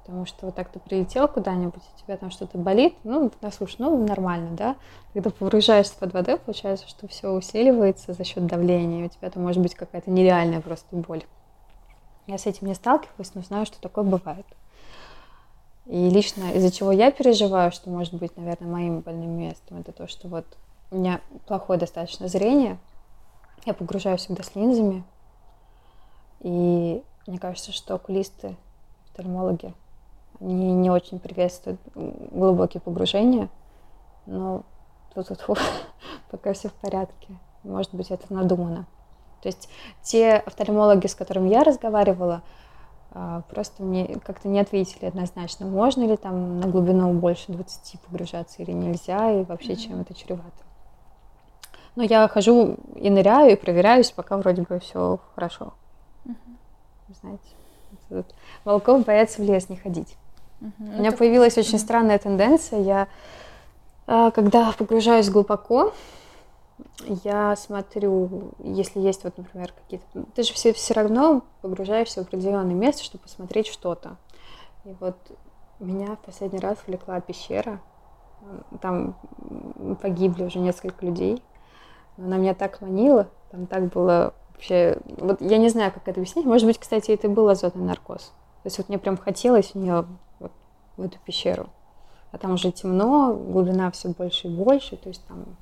Потому что вот так ты прилетел куда-нибудь, у тебя там что-то болит, ну, да, слушай, ну, нормально, да? Когда погружаешься под водой, получается, что все усиливается за счет давления, и у тебя там может быть какая-то нереальная просто боль. Я с этим не сталкивалась, но знаю, что такое бывает. И лично из-за чего я переживаю, что может быть, наверное, моим больным местом, это то, что вот у меня плохое достаточно зрение, я погружаюсь всегда с линзами, и мне кажется, что окулисты, офтальмологи, они не очень приветствуют глубокие погружения, но тут, тут, пока все в порядке. Может быть, это надумано. То есть те офтальмологи, с которыми я разговаривала, а, просто мне как-то не ответили однозначно, можно ли там на глубину больше 20 погружаться или нельзя, и вообще mm-hmm. чем это чревато. Но я хожу и ныряю, и проверяюсь, пока вроде бы все хорошо. Mm-hmm. Знаете, волков боятся в лес не ходить. Угу. У меня Это... появилась очень странная тенденция. Я, а, когда погружаюсь глубоко, я смотрю, если есть вот, например, какие-то... Ты же все, все равно погружаешься в определенное место, чтобы посмотреть что-то. И вот меня в последний раз влекла пещера. Там погибли уже несколько людей. Но она меня так манила, там так было вообще... Вот я не знаю, как это объяснить. Может быть, кстати, это был азотный наркоз. То есть вот мне прям хотелось в нее в эту пещеру. А там уже темно, глубина все больше и больше, то есть там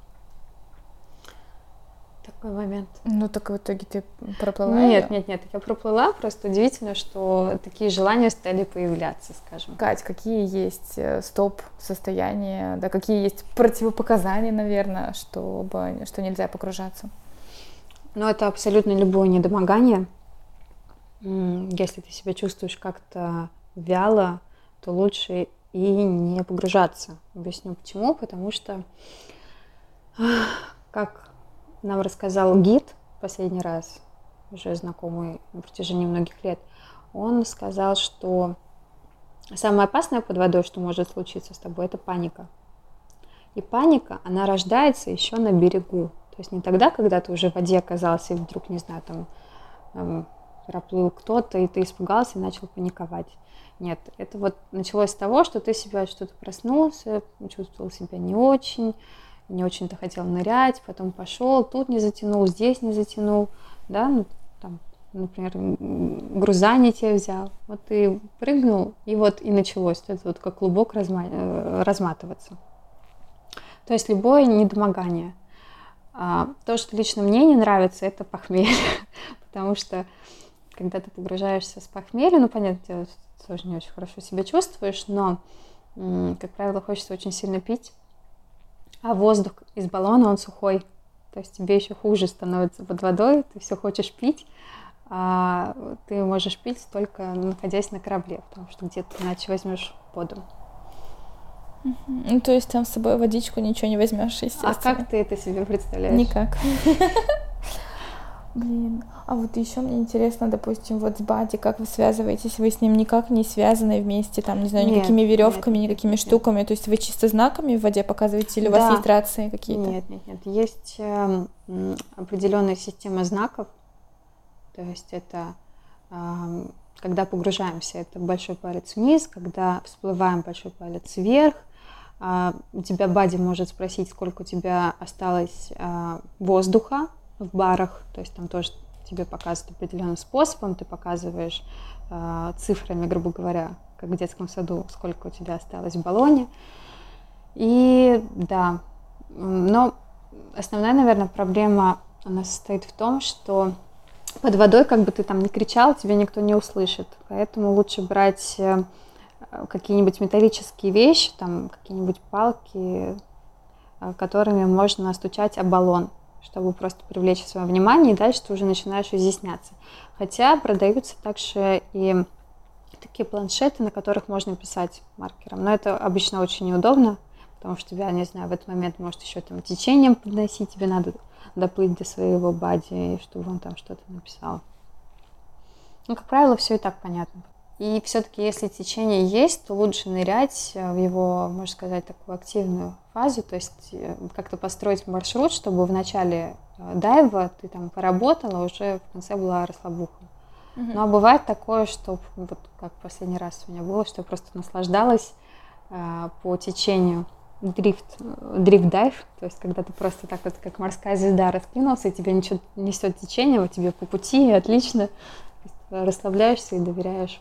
такой момент. Ну, так в итоге ты проплыла? Нет, нет, нет, я проплыла, просто удивительно, что такие желания стали появляться, скажем. Кать, какие есть э, стоп-состояния, да, какие есть противопоказания, наверное, чтобы, что нельзя погружаться? Ну, это абсолютно любое недомогание. Если ты себя чувствуешь как-то вяло, то лучше и не погружаться. Объясню почему. Потому что, как нам рассказал гид последний раз, уже знакомый на протяжении многих лет, он сказал, что самое опасное под водой, что может случиться с тобой, это паника. И паника, она рождается еще на берегу. То есть не тогда, когда ты уже в воде оказался и вдруг, не знаю, там, там проплыл кто-то, и ты испугался и начал паниковать. Нет, это вот началось с того, что ты себя что-то проснулся, чувствовал себя не очень, не очень-то хотел нырять, потом пошел, тут не затянул, здесь не затянул, да, ну, там, например, груза не те взял. Вот ты прыгнул, и вот и началось, это вот как клубок разма- э, разматываться. То есть любое недомогание. А, то, что лично мне не нравится, это похмелье, потому что когда ты погружаешься с похмелья, ну, понятное дело, тоже не очень хорошо себя чувствуешь, но, как правило, хочется очень сильно пить, а воздух из баллона, он сухой, то есть тебе еще хуже становится под водой, ты все хочешь пить, а ты можешь пить только находясь на корабле, потому что где ты иначе возьмешь воду. Ну, то есть там с собой водичку ничего не возьмешь, естественно. А как ты это себе представляешь? Никак. Блин, а вот еще мне интересно, допустим, вот с Бади, как вы связываетесь, вы с ним никак не связаны вместе, там, не знаю, нет, никакими веревками, нет, никакими нет, штуками, нет. то есть вы чисто знаками в воде показываете, или да. у вас есть рации какие-то? Нет, нет, нет, есть э, определенная система знаков, то есть это э, когда погружаемся, это большой палец вниз, когда всплываем, большой палец вверх, э, у тебя Бади может спросить, сколько у тебя осталось э, воздуха, в барах, то есть там тоже тебе показывают определенным способом, ты показываешь э, цифрами, грубо говоря, как в детском саду, сколько у тебя осталось в баллоне. И да, но основная, наверное, проблема она состоит в том, что под водой, как бы ты там не кричал, тебя никто не услышит. Поэтому лучше брать э, какие-нибудь металлические вещи, там какие-нибудь палки, э, которыми можно стучать о баллон чтобы просто привлечь свое внимание, и дальше ты уже начинаешь изъясняться. Хотя продаются также и такие планшеты, на которых можно писать маркером. Но это обычно очень неудобно, потому что тебя, не знаю, в этот момент может еще там течением подносить, тебе надо доплыть до своего бади, чтобы он там что-то написал. Ну, как правило, все и так понятно. И все-таки, если течение есть, то лучше нырять э, в его, можно сказать, такую активную фазу, то есть э, как-то построить маршрут, чтобы в начале э, дайва ты там поработала, уже в конце была расслабуха. Угу. Ну а бывает такое, что вот как последний раз у меня было, что я просто наслаждалась э, по течению дрифт, дрифт-дайв, то есть когда ты просто так вот, как морская звезда, раскинулся, и тебе ничего несет течение, вот тебе по пути, и отлично, расслабляешься и доверяешь.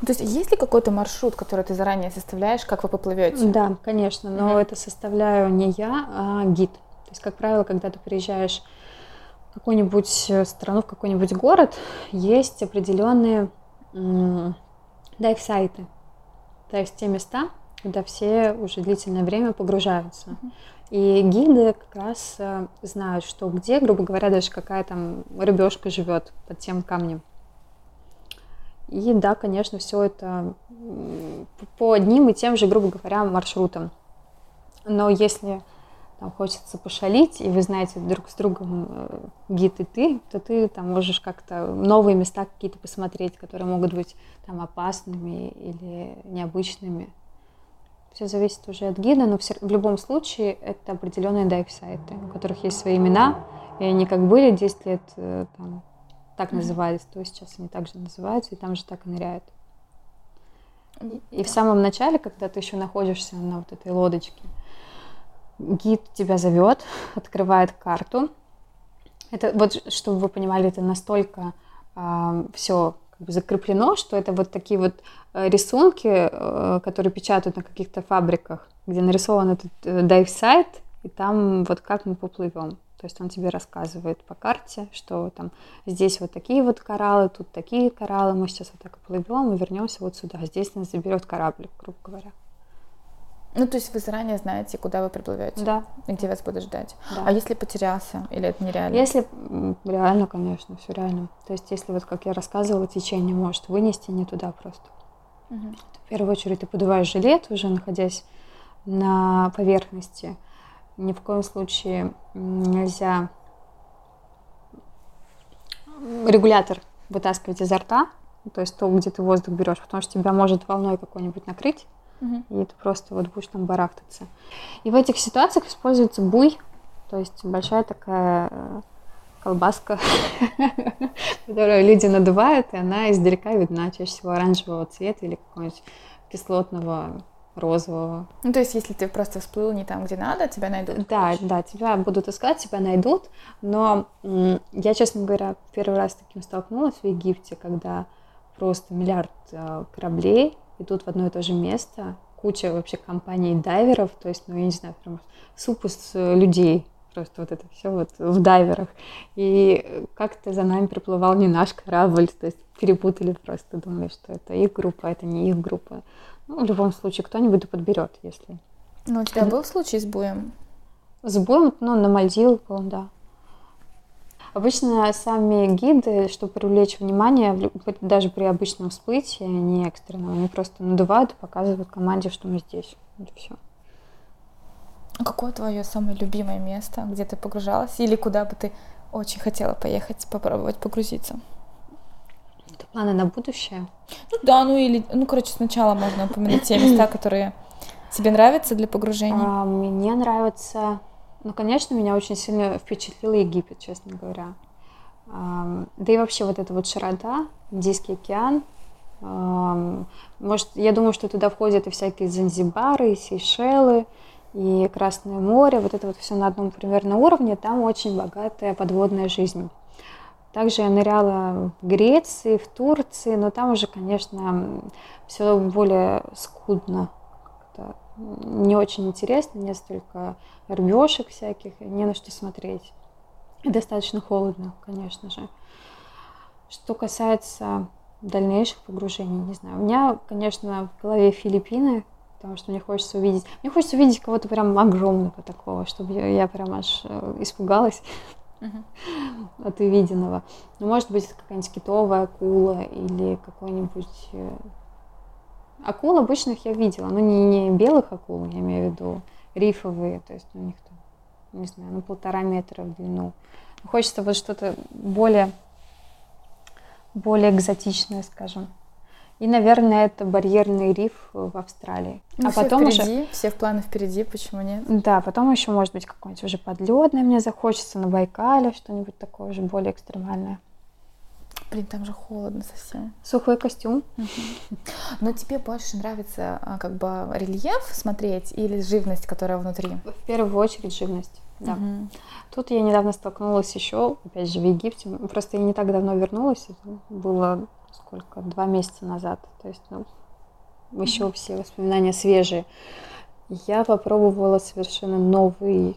Ну, то есть есть ли какой-то маршрут, который ты заранее составляешь, как вы поплывете? Да, конечно, но mm-hmm. это составляю не я, а гид. То есть, как правило, когда ты приезжаешь в какую-нибудь э, страну, в какой-нибудь город, есть определенные дайв-сайты. То есть те места, куда все уже длительное время погружаются. Mm-hmm. И гиды как раз э, знают, что где, грубо говоря, даже какая там рыбешка живет под тем камнем. И да, конечно, все это по одним и тем же, грубо говоря, маршрутам. Но если там хочется пошалить, и вы знаете друг с другом э, гид и ты, то ты там можешь как-то новые места какие-то посмотреть, которые могут быть там опасными или необычными. Все зависит уже от гида, но в любом случае это определенные дайв-сайты, у которых есть свои имена, и они как были 10 лет э, там, так назывались, то сейчас они также называются, и там же так и ныряют. И, и в самом начале, когда ты еще находишься на вот этой лодочке, гид тебя зовет, открывает карту. Это вот, чтобы вы понимали, это настолько э, все как бы закреплено, что это вот такие вот э, рисунки, э, которые печатают на каких-то фабриках, где нарисован этот э, дайв-сайт, и там вот как мы поплывем. То есть он тебе рассказывает по карте, что там здесь вот такие вот кораллы, тут такие кораллы, мы сейчас вот так плывем и вернемся вот сюда. Здесь нас заберет корабль, грубо говоря. Ну, то есть вы заранее знаете, куда вы приплывете? Да. И где вас будут ждать? Да. А если потерялся, или это нереально? Если реально, конечно, все реально. То есть если вот, как я рассказывала, течение может вынести не туда просто. Угу. В первую очередь ты подуваешь жилет, уже находясь на поверхности, ни в коем случае нельзя регулятор вытаскивать изо рта, то есть то, где ты воздух берешь, потому что тебя может волной какой-нибудь накрыть, угу. и ты просто вот будешь там барахтаться. И в этих ситуациях используется буй, то есть большая такая э, колбаска, которую люди надувают, и она издалека видна, чаще всего оранжевого цвета или какого-нибудь кислотного розового. Ну, то есть, если ты просто всплыл не там, где надо, тебя найдут? Да, да, тебя будут искать, тебя найдут. Но я, честно говоря, первый раз с таким столкнулась в Египте, когда просто миллиард э, кораблей идут в одно и то же место, куча вообще компаний дайверов, то есть, ну, я не знаю, прям супус людей, просто вот это все вот в дайверах. И как-то за нами приплывал не наш корабль, то есть перепутали просто, думали, что это их группа, а это не их группа. Ну, в любом случае, кто-нибудь подберет, если. Ну, у тебя был случай с буем? С буем, ну, на Мальдивах был, да. Обычно сами гиды, чтобы привлечь внимание, даже при обычном всплытии, не экстренном, они просто надувают и показывают команде, что мы здесь. Вот и все. А какое твое самое любимое место, где ты погружалась, или куда бы ты очень хотела поехать, попробовать погрузиться? Это планы на будущее? Ну да, ну или, ну короче, сначала можно упомянуть те места, которые тебе нравятся для погружения. А, мне нравится, ну конечно, меня очень сильно впечатлил Египет, честно говоря. А, да и вообще вот эта вот широта, Индийский океан, а, может, я думаю, что туда входят и всякие Занзибары, и Сейшелы, и Красное море, вот это вот все на одном примерно уровне, там очень богатая подводная жизнь. Также я ныряла в Греции, в Турции, но там уже, конечно, все более скудно. Не очень интересно, несколько рыбешек всяких, не на что смотреть. И достаточно холодно, конечно же. Что касается дальнейших погружений, не знаю. У меня, конечно, в голове Филиппины, потому что мне хочется увидеть... Мне хочется увидеть кого-то прям огромного такого, чтобы я, я прям аж э, испугалась от увиденного. Ну, может быть, какая-нибудь китовая акула или какой-нибудь... Э, акул обычных я видела, но не, не белых акул, я имею в виду рифовые, то есть у них там, не знаю, ну полтора метра в длину. Хочется вот что-то более, более экзотичное, скажем. И, наверное, это барьерный риф в Австралии. Ну, а все потом впереди, уже... все в планы впереди, почему нет? Да, потом еще, может быть, какой-нибудь уже подледный мне захочется на Байкале, что-нибудь такое уже более экстремальное. Блин, там же холодно совсем. Сухой костюм. Но тебе больше нравится а, как бы рельеф смотреть или живность, которая внутри? В первую очередь живность. Да. Угу. Тут я недавно столкнулась еще, опять же, в Египте. Просто я не так давно вернулась. Было сколько? Два месяца назад. То есть, ну, еще все воспоминания свежие. Я попробовала совершенно новый э,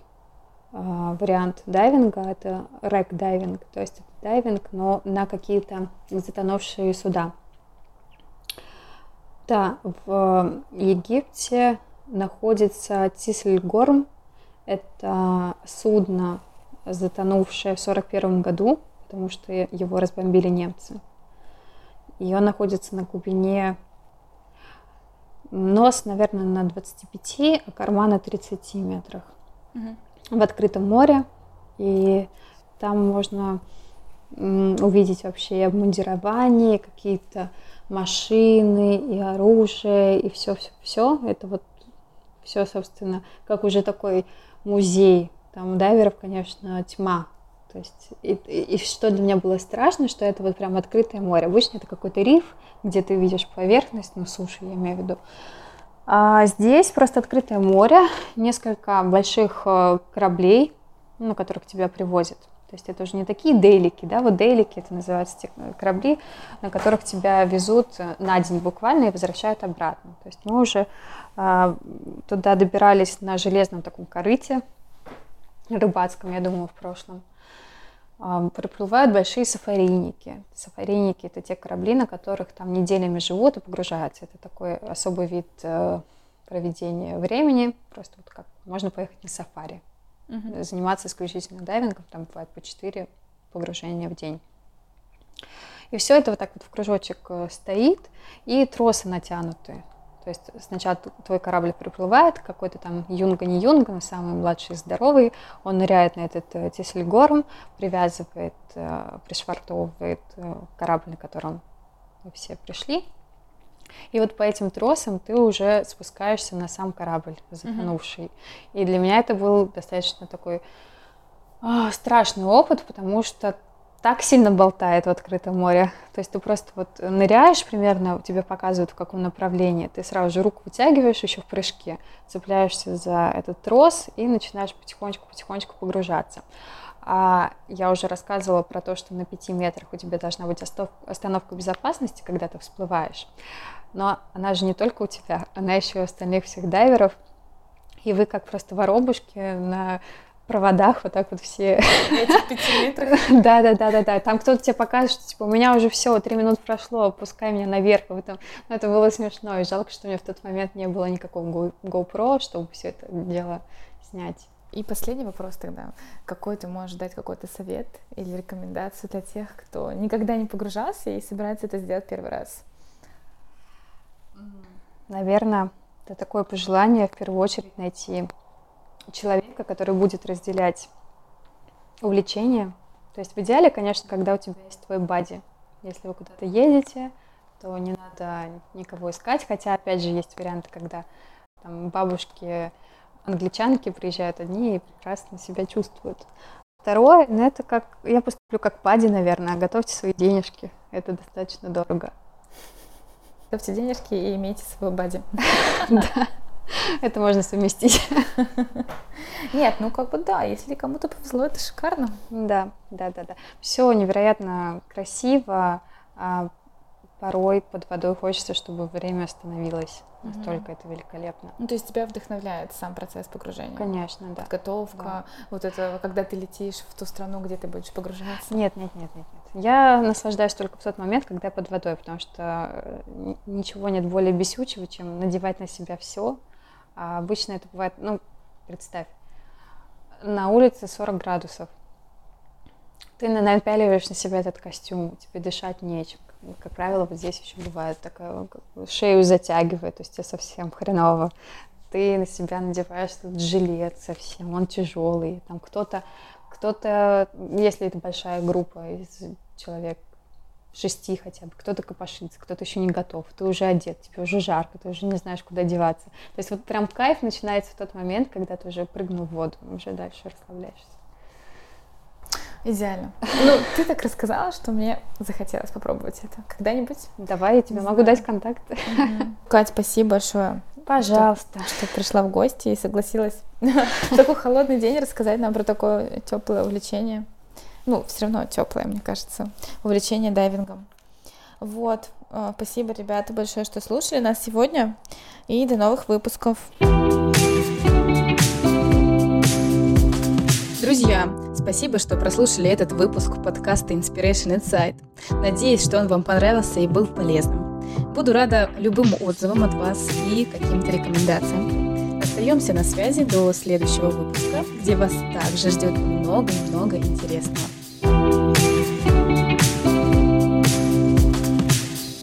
вариант дайвинга. Это рэк-дайвинг. То есть это дайвинг, но на какие-то затонувшие суда. Да, в Египте находится Тисельгорм, это судно, затонувшее в 1941 году, потому что его разбомбили немцы. Он находится на глубине нос, наверное, на 25, а корма на 30 метрах. Угу. В открытом море. И там можно увидеть вообще и обмундирование, какие-то машины, и оружие, и все, все, все. Это вот все, собственно, как уже такой музей. Там дайверов, конечно, тьма. То есть, и, и, и что для меня было страшно, что это вот прям открытое море. Обычно это какой-то риф, где ты видишь поверхность, ну, суши, я имею в виду. А здесь просто открытое море, несколько больших э, кораблей, на которых тебя привозят. То есть это уже не такие дейлики, да, вот дейлики это называются те корабли, на которых тебя везут на день буквально и возвращают обратно. То есть мы уже а, туда добирались на железном таком корыте, рыбацком, я думаю, в прошлом. Приплывают большие сафарийники. Сафарийники это те корабли, на которых там неделями живут и погружаются. Это такой особый вид э, проведения времени. Просто вот как можно поехать на сафари угу. заниматься исключительно дайвингом, там бывает по 4 погружения в день. И все это вот так вот в кружочек э, стоит, и тросы натянуты. То есть сначала твой корабль приплывает, какой-то там юнга не юнга, самый младший здоровый, он ныряет на этот э, Тесельгорм, привязывает, э, пришвартовывает корабль, на котором мы все пришли, и вот по этим тросам ты уже спускаешься на сам корабль затонувший. Mm-hmm. И для меня это был достаточно такой о, страшный опыт, потому что так сильно болтает в открытом море. То есть ты просто вот ныряешь примерно, тебе показывают в каком направлении, ты сразу же руку вытягиваешь еще в прыжке, цепляешься за этот трос и начинаешь потихонечку-потихонечку погружаться. А я уже рассказывала про то, что на пяти метрах у тебя должна быть остановка безопасности, когда ты всплываешь. Но она же не только у тебя, она еще и у остальных всех дайверов. И вы как просто воробушки на проводах вот так вот все. Этих пяти метрах? Да, да, да, да, да. Там кто-то тебе покажет, что типа у меня уже все, три минуты прошло, пускай меня наверх. В этом. Но это было смешно. И жалко, что у меня в тот момент не было никакого GoPro, чтобы все это дело снять. И последний вопрос тогда. Какой ты можешь дать какой-то совет или рекомендацию для тех, кто никогда не погружался и собирается это сделать первый раз? Наверное, это такое пожелание в первую очередь найти человека, который будет разделять увлечение. То есть в идеале, конечно, когда у тебя есть твой бади. Если вы куда-то едете, то не надо никого искать, хотя, опять же, есть варианты, когда там, бабушки англичанки приезжают одни и прекрасно себя чувствуют. Второе, ну это как, я поступлю как пади, наверное, готовьте свои денежки, это достаточно дорого. Готовьте денежки и имейте свою бади. Да, это можно совместить. Нет, ну как бы да, если кому-то повезло, это шикарно. Да, да, да, да. Все невероятно красиво, а порой под водой хочется, чтобы время остановилось. Настолько mm-hmm. это великолепно. Ну, то есть тебя вдохновляет сам процесс погружения? Конечно, да. Подготовка, да. вот это, когда ты летишь в ту страну, где ты будешь погружаться? Нет, нет, нет, нет, нет. Я наслаждаюсь только в тот момент, когда я под водой, потому что э, ничего нет более бесючего, чем надевать на себя все. А обычно это бывает, ну, представь, на улице 40 градусов. Ты напяливаешь на себя этот костюм, тебе дышать нечем как правило, вот здесь еще бывает такая, как бы шею затягивает, то есть тебе совсем хреново. Ты на себя надеваешь этот жилет совсем, он тяжелый. Там кто-то, кто-то, если это большая группа из человек шести хотя бы, кто-то копошится, кто-то еще не готов, ты уже одет, тебе уже жарко, ты уже не знаешь, куда деваться. То есть вот прям кайф начинается в тот момент, когда ты уже прыгнул в воду, уже дальше расслабляешься. Идеально. Ну, ты так рассказала, что мне захотелось попробовать это. Когда-нибудь? Давай, я тебе не могу знаю. дать контакты. Угу. Кать, спасибо большое. Пожалуйста. Что, что пришла в гости и согласилась в такой холодный день рассказать нам про такое теплое увлечение. Ну, все равно теплое, мне кажется, увлечение дайвингом. Вот. А, спасибо, ребята, большое, что слушали нас сегодня. И до новых выпусков. Друзья, спасибо, что прослушали этот выпуск подкаста Inspiration Insight. Надеюсь, что он вам понравился и был полезным. Буду рада любым отзывам от вас и каким-то рекомендациям. Остаемся на связи до следующего выпуска, где вас также ждет много-много интересного.